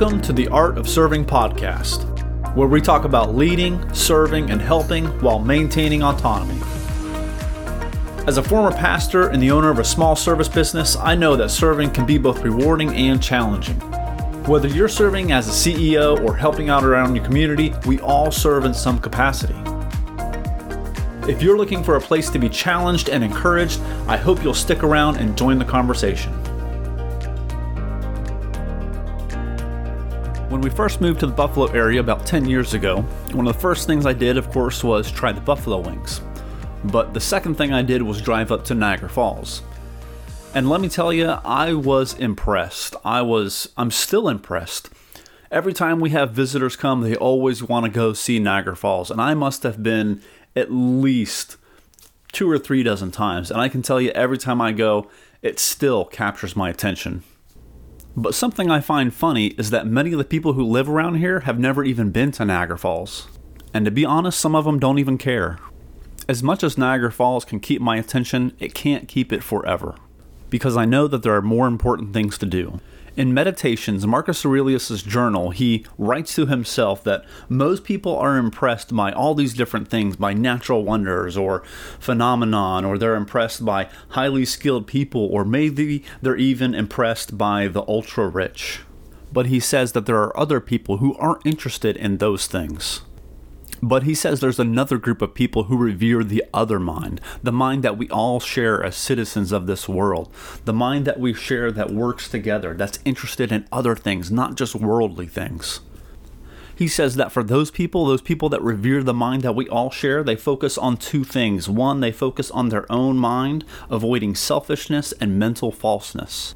Welcome to the Art of Serving podcast, where we talk about leading, serving, and helping while maintaining autonomy. As a former pastor and the owner of a small service business, I know that serving can be both rewarding and challenging. Whether you're serving as a CEO or helping out around your community, we all serve in some capacity. If you're looking for a place to be challenged and encouraged, I hope you'll stick around and join the conversation. When we first moved to the Buffalo area about 10 years ago, one of the first things I did, of course, was try the buffalo wings. But the second thing I did was drive up to Niagara Falls. And let me tell you, I was impressed. I was, I'm still impressed. Every time we have visitors come, they always want to go see Niagara Falls. And I must have been at least two or three dozen times. And I can tell you, every time I go, it still captures my attention. But something I find funny is that many of the people who live around here have never even been to Niagara Falls. And to be honest, some of them don't even care. As much as Niagara Falls can keep my attention, it can't keep it forever. Because I know that there are more important things to do. In Meditations, Marcus Aurelius' journal, he writes to himself that most people are impressed by all these different things, by natural wonders or phenomenon, or they're impressed by highly skilled people, or maybe they're even impressed by the ultra rich. But he says that there are other people who aren't interested in those things. But he says there's another group of people who revere the other mind, the mind that we all share as citizens of this world, the mind that we share that works together, that's interested in other things, not just worldly things. He says that for those people, those people that revere the mind that we all share, they focus on two things. One, they focus on their own mind, avoiding selfishness and mental falseness.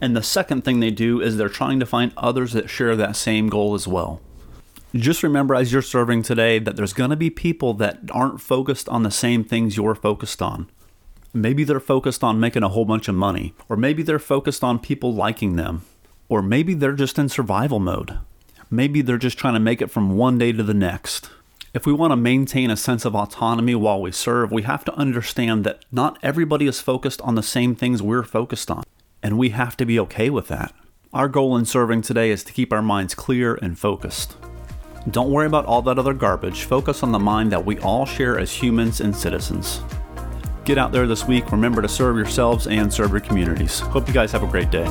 And the second thing they do is they're trying to find others that share that same goal as well just remember as you're serving today that there's going to be people that aren't focused on the same things you're focused on. Maybe they're focused on making a whole bunch of money, or maybe they're focused on people liking them, or maybe they're just in survival mode. Maybe they're just trying to make it from one day to the next. If we want to maintain a sense of autonomy while we serve, we have to understand that not everybody is focused on the same things we're focused on, and we have to be okay with that. Our goal in serving today is to keep our minds clear and focused. Don't worry about all that other garbage. Focus on the mind that we all share as humans and citizens. Get out there this week. Remember to serve yourselves and serve your communities. Hope you guys have a great day.